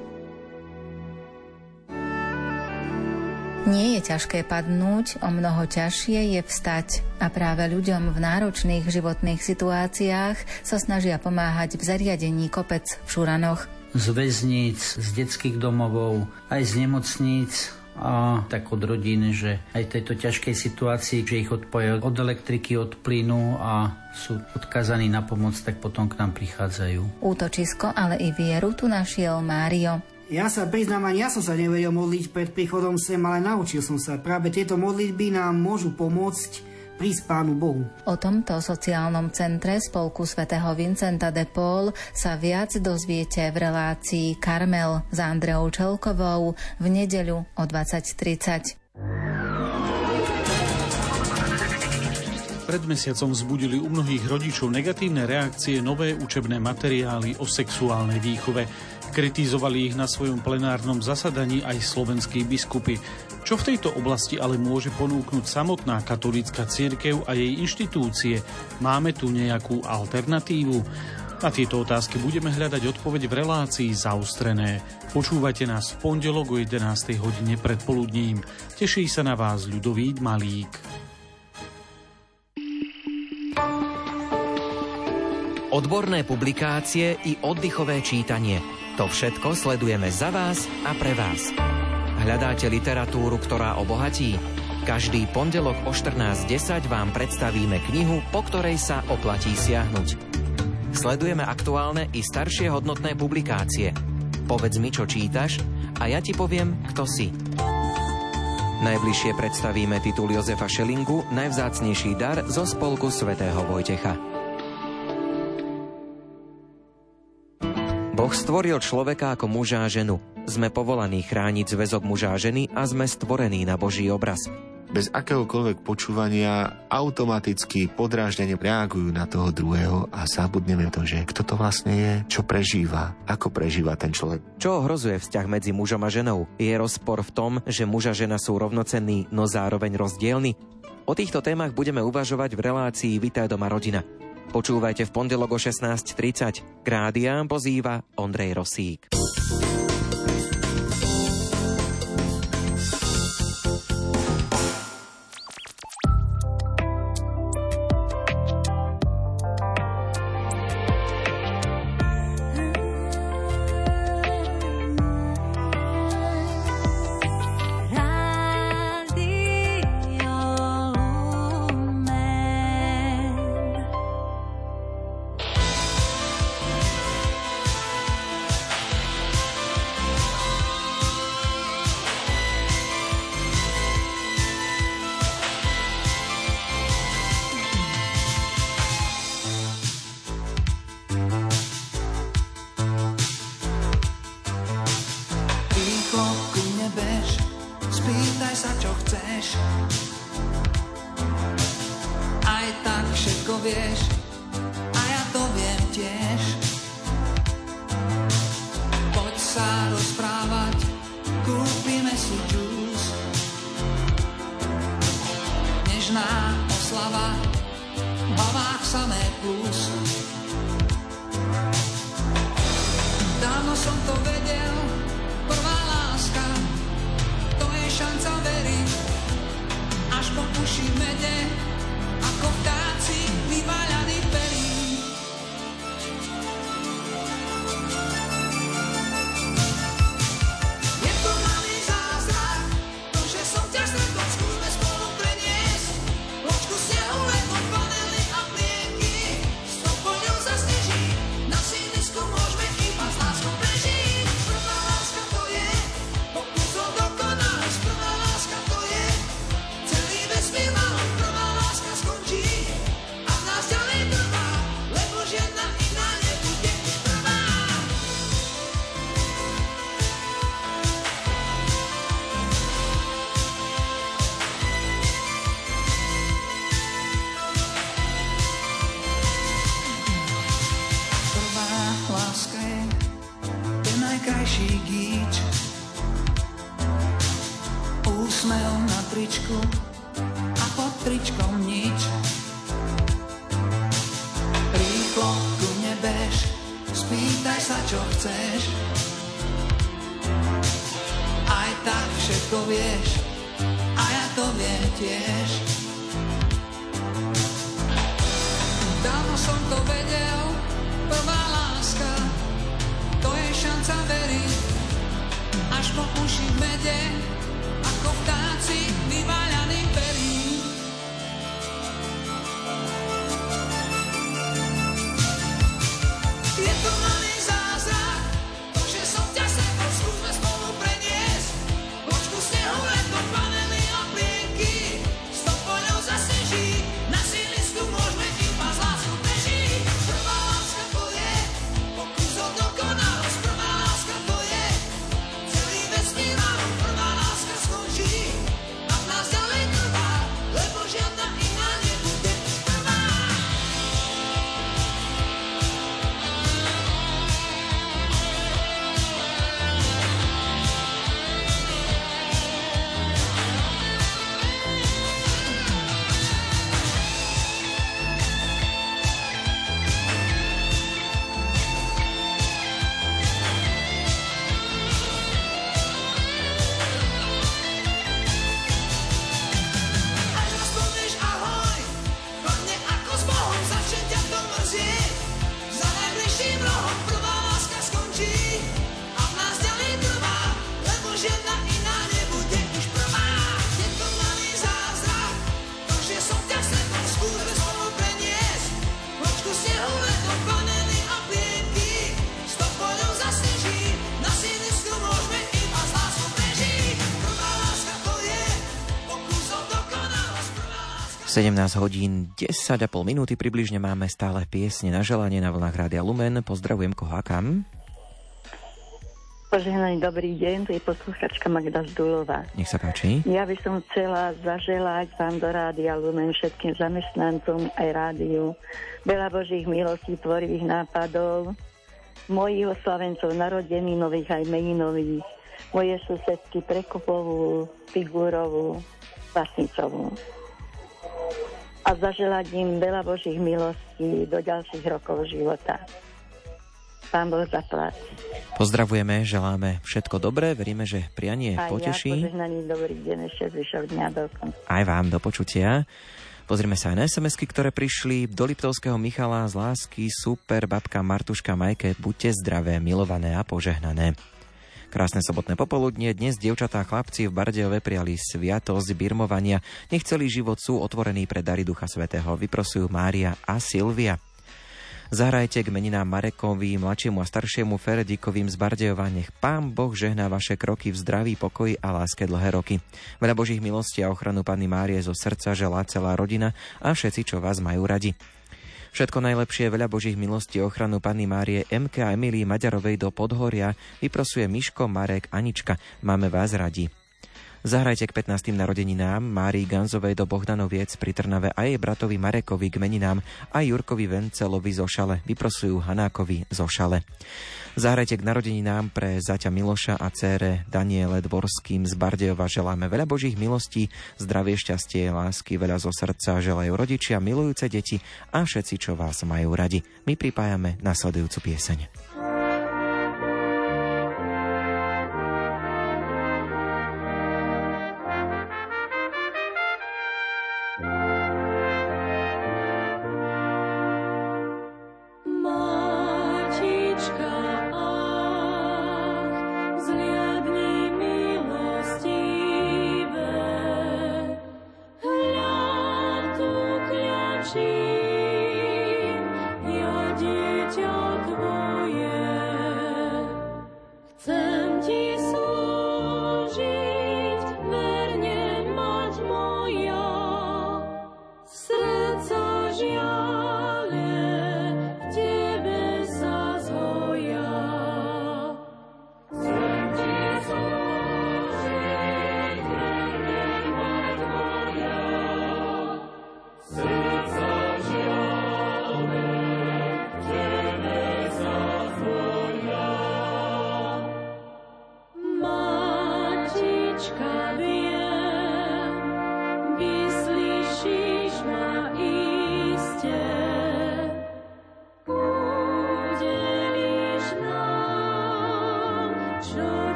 Nie je ťažké padnúť, o mnoho ťažšie je vstať a práve ľuďom v náročných životných situáciách sa snažia pomáhať v zariadení kopec v Šuranoch. Z väzníc, z detských domovov, aj z nemocníc, a tak od rodiny, že aj v tejto ťažkej situácii, že ich odpoja od elektriky, od plynu a sú odkazaní na pomoc, tak potom k nám prichádzajú. Útočisko, ale i vieru tu našiel Mário. Ja sa priznám, ani ja som sa nevedel modliť pred príchodom sem, ale naučil som sa. Práve tieto modlitby nám môžu pomôcť prísť Pánu Bohu. O tomto sociálnom centre spolku svätého Vincenta de Paul sa viac dozviete v relácii Karmel s Andreou Čelkovou v nedeľu o 20.30. Pred mesiacom vzbudili u mnohých rodičov negatívne reakcie nové učebné materiály o sexuálnej výchove. Kritizovali ich na svojom plenárnom zasadaní aj slovenskí biskupy. Čo v tejto oblasti ale môže ponúknuť samotná katolícka církev a jej inštitúcie? Máme tu nejakú alternatívu? Na tieto otázky budeme hľadať odpoveď v relácii zaustrené. Počúvate nás v pondelok o 11. hodine pred poludním. Teší sa na vás ľudový Malík. Odborné publikácie i oddychové čítanie – to všetko sledujeme za vás a pre vás. Hľadáte literatúru, ktorá obohatí? Každý pondelok o 14.10 vám predstavíme knihu, po ktorej sa oplatí siahnuť. Sledujeme aktuálne i staršie hodnotné publikácie. Povedz mi, čo čítaš a ja ti poviem, kto si. Najbližšie predstavíme titul Jozefa Šelingu Najvzácnejší dar zo spolku svätého Vojtecha. Boh stvoril človeka ako muža a ženu. Sme povolaní chrániť zväzok muža a ženy a sme stvorení na Boží obraz. Bez akéhokoľvek počúvania automaticky podráždene reagujú na toho druhého a zabudneme to, že kto to vlastne je, čo prežíva, ako prežíva ten človek. Čo ohrozuje vzťah medzi mužom a ženou? Je rozpor v tom, že muž a žena sú rovnocenní, no zároveň rozdielni? O týchto témach budeme uvažovať v relácii Vitaj doma rodina. Počúvajte v pondelok o 16.30. K rádiám pozýva Ondrej Rosík. 17 hodín 10,5 minúty približne máme stále piesne na želanie na vlnách Rádia Lumen. Pozdravujem koho a kam. Požehnaný dobrý deň, tu je posluchačka Magda Zdulová. Nech sa páči. Ja by som chcela zaželať vám do Rádia Lumen všetkým zamestnancom aj rádiu veľa Božích milostí, tvorivých nápadov, mojich oslavencov narodení nových aj meninových, moje susedky Prekopovú, Figurovú, Vasnicovú. A zaželať im veľa Božích milostí do ďalších rokov života. Pán Boh zaplať. Pozdravujeme, želáme všetko dobré, veríme, že prianie Aj ja poteší. požehnaný dobrý deň, ešte zvyšok dňa do konca. Aj vám do počutia. Pozrime sa aj na sms ktoré prišli. Do Liptovského Michala z lásky super babka Martuška Majke. Buďte zdravé, milované a požehnané. Krásne sobotné popoludnie. Dnes dievčatá a chlapci v Bardejove prijali sviatosť birmovania. Nech celý život sú otvorení pre dary Ducha Svetého. Vyprosujú Mária a Silvia. Zahrajte k meninám Marekovi, mladšiemu a staršiemu Feredikovým z Bardejova. Nech Pán Boh žehná vaše kroky v zdraví, pokoji a láske dlhé roky. Veľa Božích milostí a ochranu Panny Márie zo srdca želá celá rodina a všetci, čo vás majú radi. Všetko najlepšie, veľa Božích milostí ochranu Panny Márie MK a Emilii Maďarovej do Podhoria vyprosuje Miško, Marek, Anička. Máme vás radi. Zahrajte k 15. narodeninám Márii Ganzovej do Bohdanoviec pri Trnave a jej bratovi Marekovi k meninám a Jurkovi Vencelovi zo Šale. Vyprosujú Hanákovi zo Šale. Zahrajte k narodeninám pre zaťa Miloša a cére Daniele Dvorským z Bardejova. Želáme veľa Božích milostí, zdravie, šťastie, lásky, veľa zo srdca želajú rodičia, milujúce deti a všetci, čo vás majú radi. My pripájame nasledujúcu pieseň.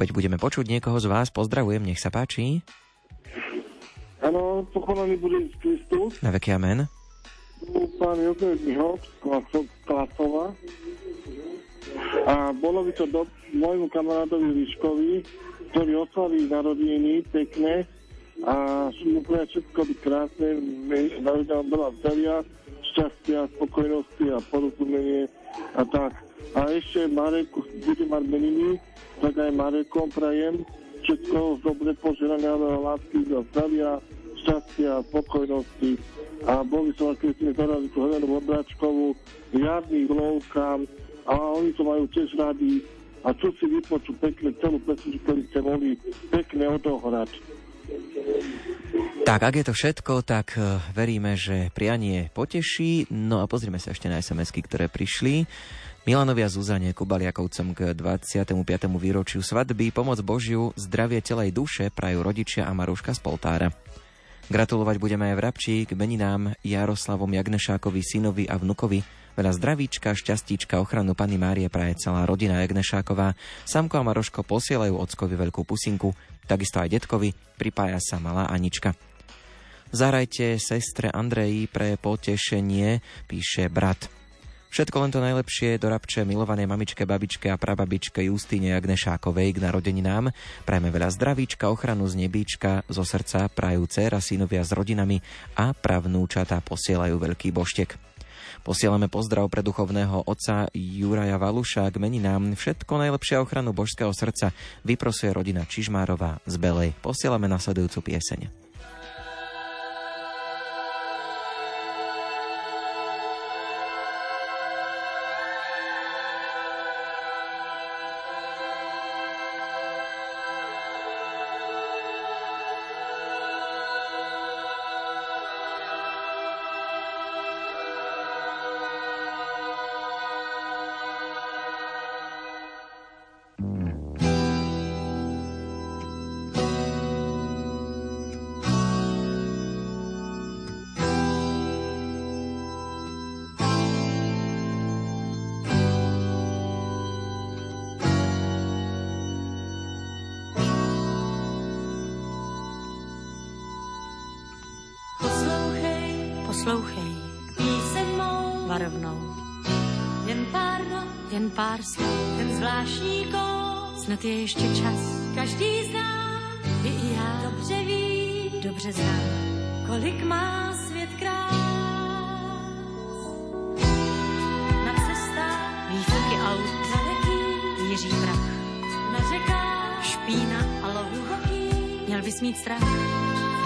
Opäť budeme počuť niekoho z vás. Pozdravujem, nech sa páči. Áno, pochovaný bude Kristus. Na veky amen. Pán Jozef Mihok Klasova. A bolo by to do môjmu kamarádovi Liškovi, ktorý oslaví narodeniny pekné a mu všetko byť krásne, narodenina veľa zdravia, šťastia, spokojnosti a porozumenie a tak. A ešte Marek bude mať meniny, tak aj Marekom prajem všetko dobre poželané, ale lásky a zdravia, šťastia, spokojnosti. A sme zarazili tú Helenu Vondráčkovú, jarný lovkám a oni to majú tiež radi a čo si vypočú pekne celú pesničku, ktorý ste mohli pekne odohrať. Tak, ak je to všetko, tak eh, veríme, že prianie poteší. No a pozrime sa ešte na SMS-ky, ktoré prišli. Milanovia Zuzane Kubaliakovcom k 25. výročiu svadby, pomoc Božiu, zdravie telej duše prajú rodičia a Maruška z Poltára. Gratulovať budeme aj v Rabči k meninám Jaroslavom Jagnešákovi, synovi a vnukovi. Veľa zdravíčka, šťastíčka, ochranu Pani Márie praje celá rodina Jagnešáková. Samko a Maroško posielajú ockovi veľkú pusinku, takisto aj detkovi, pripája sa malá Anička. Zahrajte sestre Andreji pre potešenie, píše brat. Všetko len to najlepšie do Rabče milovanej mamičke, babičke a prababičke Justíne Agnešákovej k narodeninám. Prajme veľa zdravíčka, ochranu z nebíčka, zo srdca prajú dcera, synovia s rodinami a pravnúčata posielajú veľký boštek. Posielame pozdrav pre duchovného otca Juraja Valuša k meninám. Všetko najlepšie ochranu božského srdca vyprosuje rodina Čižmárová z Belej. Posielame nasledujúcu pieseň. Poslouchej. Píseň mou varovnou. Jen pár not, jen pár slov, ten zvláštní kód. Snad je ještě čas. Každý zná, i já dobře ví, dobře znám, kolik má svět krás. Na cestách výfuky aut, daleký jiří prach. Na řekách špína a lohu Měl bys mít strach.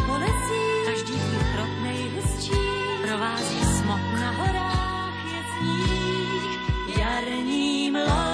Polecí každý tvůj krok nejhezčí. Provází smok na horách je sníh. Jarním loukám.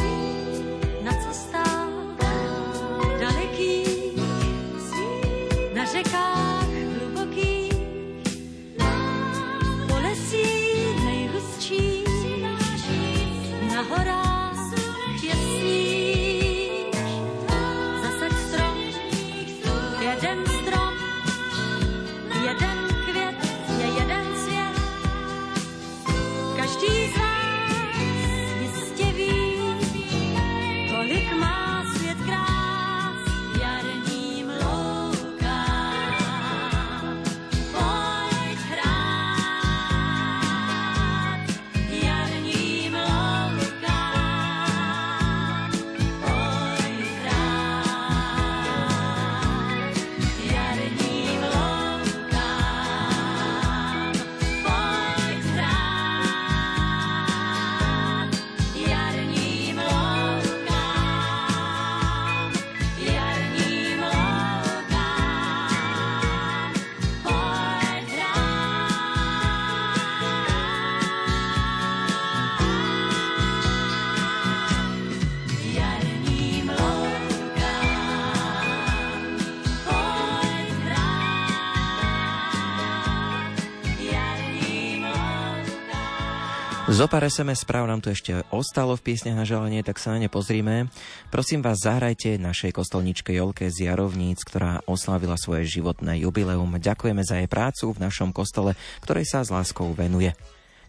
Zo pár SMS správ nám tu ešte ostalo v piesniach na želanie, tak sa na ne pozrime. Prosím vás, zahrajte našej kostolničke Jolke z Jarovníc, ktorá oslávila svoje životné jubileum. Ďakujeme za jej prácu v našom kostole, ktorej sa s láskou venuje.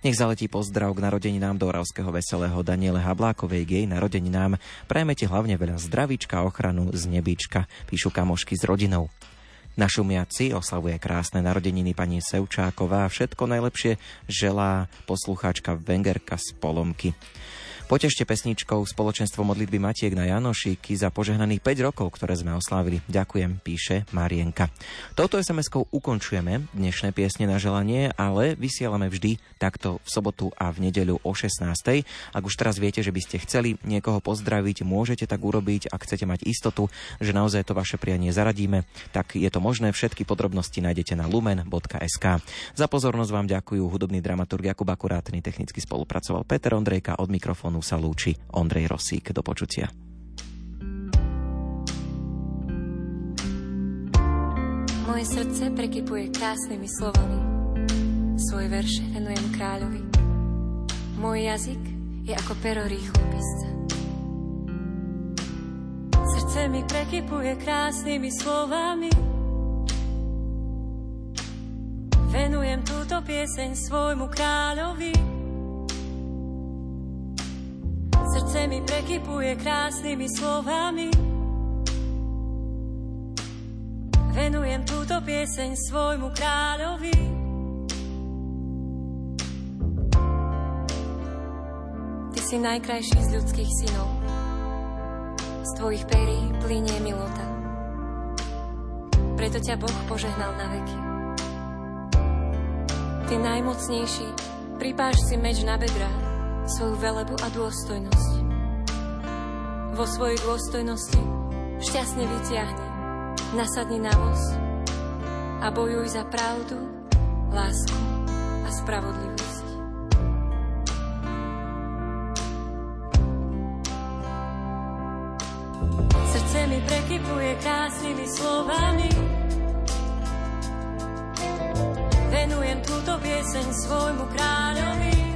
Nech zaletí pozdrav k narodeninám do Oravského veselého Daniele Hablákovej k jej narodeninám. Prajeme ti hlavne veľa zdravíčka ochranu z nebíčka, píšu kamošky s rodinou. Na Šumiaci oslavuje krásne narodeniny pani Sevčáková a všetko najlepšie želá poslucháčka Vengerka z Polomky. Potešte pesničkou spoločenstvo modlitby Matiek na Janošíky za požehnaných 5 rokov, ktoré sme oslávili. Ďakujem, píše Marienka. Touto SMS-kou ukončujeme dnešné piesne na želanie, ale vysielame vždy takto v sobotu a v nedeľu o 16. Ak už teraz viete, že by ste chceli niekoho pozdraviť, môžete tak urobiť. Ak chcete mať istotu, že naozaj to vaše prianie zaradíme, tak je to možné. Všetky podrobnosti nájdete na lumen.sk. Za pozornosť vám ďakujú hudobný dramaturg Jakub Akurátny, technicky spolupracoval Peter Ondrejka, od mikrofónu sa lúči Ondrej Rosík. Do počutia. Moje srdce prekypuje krásnymi slovami. Svoj verše venujem kráľovi. Môj jazyk je ako pero rýchlo písca. Srdce mi prekypuje krásnymi slovami. Venujem túto pieseň svojmu kráľovi. Srdce mi prekypuje krásnymi slovami. Venujem túto pieseň svojmu kráľovi. Ty si najkrajší z ľudských synov. Z tvojich perí plinie milota. Preto ťa Boh požehnal na veky. Ty najmocnejší, pripáš si meč na bedrá, svoju velebu a dôstojnosť. Vo svojej dôstojnosti šťastne vyťahni, nasadni na voz a bojuj za pravdu, lásku a spravodlivosť. Srdce mi prekypuje krásnymi slovami Venujem túto pieseň svojmu kráľovi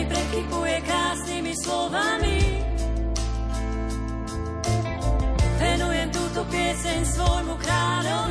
mi prekypuje krásnymi slovami. Venujem túto pieseň svojmu kráľovi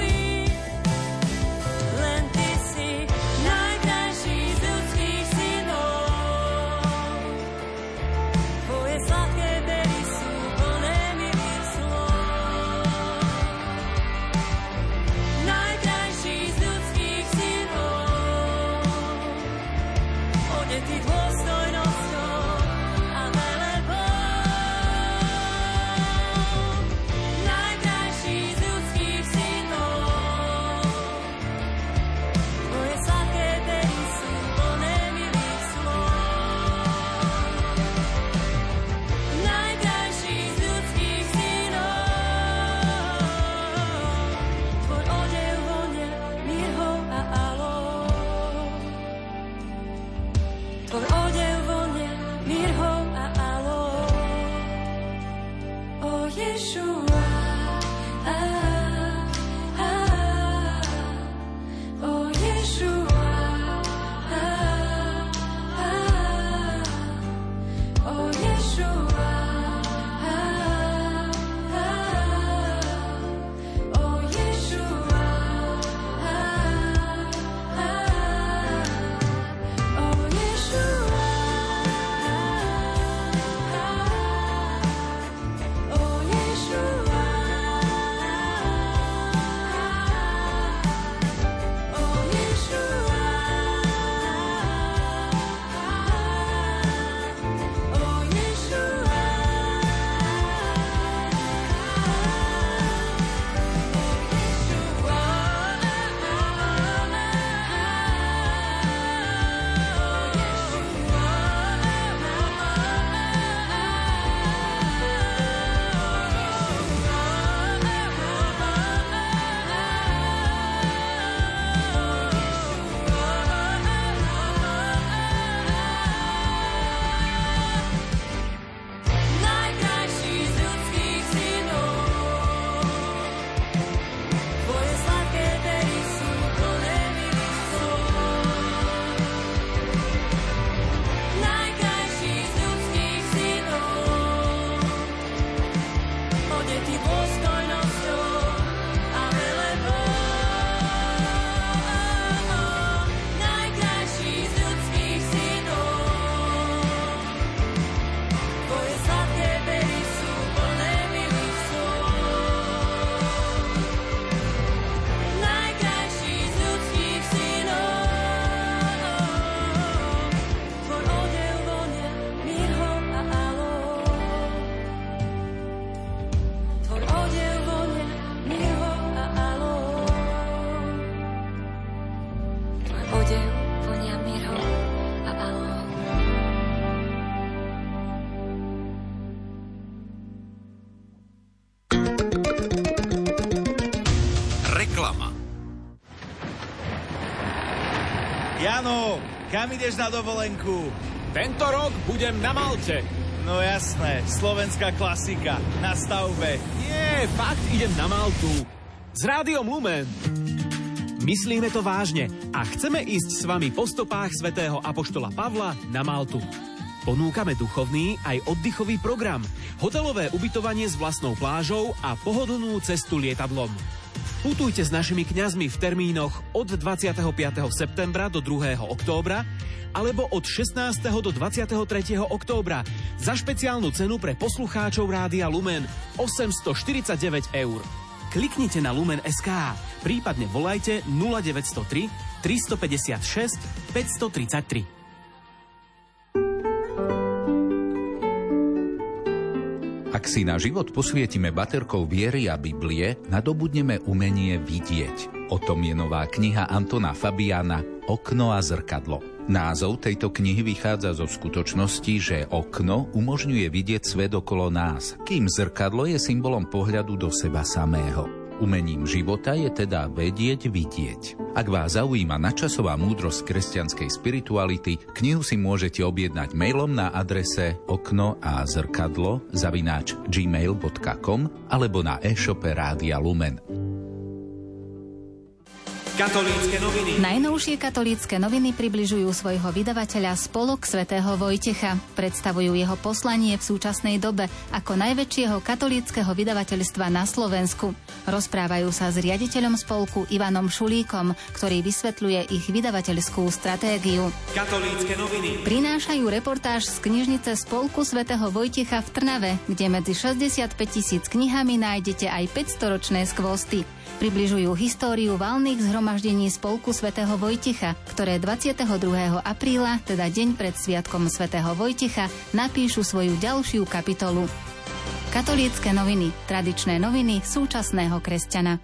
kam ideš na dovolenku? Tento rok budem na Malte. No jasné, slovenská klasika, na stavbe. Nie, fakt idem na Maltu. S Rádiom Lumen. Myslíme to vážne a chceme ísť s vami po stopách svätého Apoštola Pavla na Maltu. Ponúkame duchovný aj oddychový program, hotelové ubytovanie s vlastnou plážou a pohodlnú cestu lietadlom. Putujte s našimi kňazmi v termínoch od 25. septembra do 2. októbra alebo od 16. do 23. októbra za špeciálnu cenu pre poslucháčov Rádia Lumen 849 eur. Kliknite na Lumen SK, prípadne volajte 0903 356 533. Ak si na život posvietime baterkou viery a Biblie, nadobudneme umenie vidieť. O tom je nová kniha Antona Fabiana Okno a zrkadlo. Názov tejto knihy vychádza zo skutočnosti, že okno umožňuje vidieť svet okolo nás, kým zrkadlo je symbolom pohľadu do seba samého. Umením života je teda vedieť vidieť. Ak vás zaujíma načasová múdrosť kresťanskej spirituality, knihu si môžete objednať mailom na adrese okno a zrkadlo zavináč gmail.com alebo na e-shope Rádia Lumen. Katolícke noviny. Najnovšie katolícke noviny približujú svojho vydavateľa Spolok svätého Vojtecha. Predstavujú jeho poslanie v súčasnej dobe ako najväčšieho katolíckého vydavateľstva na Slovensku. Rozprávajú sa s riaditeľom spolku Ivanom Šulíkom, ktorý vysvetľuje ich vydavateľskú stratégiu. Katolícke noviny. Prinášajú reportáž z knižnice Spolku svätého Vojtecha v Trnave, kde medzi 65 tisíc knihami nájdete aj 500-ročné skvosty. Približujú históriu valných zhromaždení Spolku svätého Vojtecha, ktoré 22. apríla, teda deň pred Sviatkom svätého Vojtecha, napíšu svoju ďalšiu kapitolu. Katolícke noviny, tradičné noviny súčasného kresťana.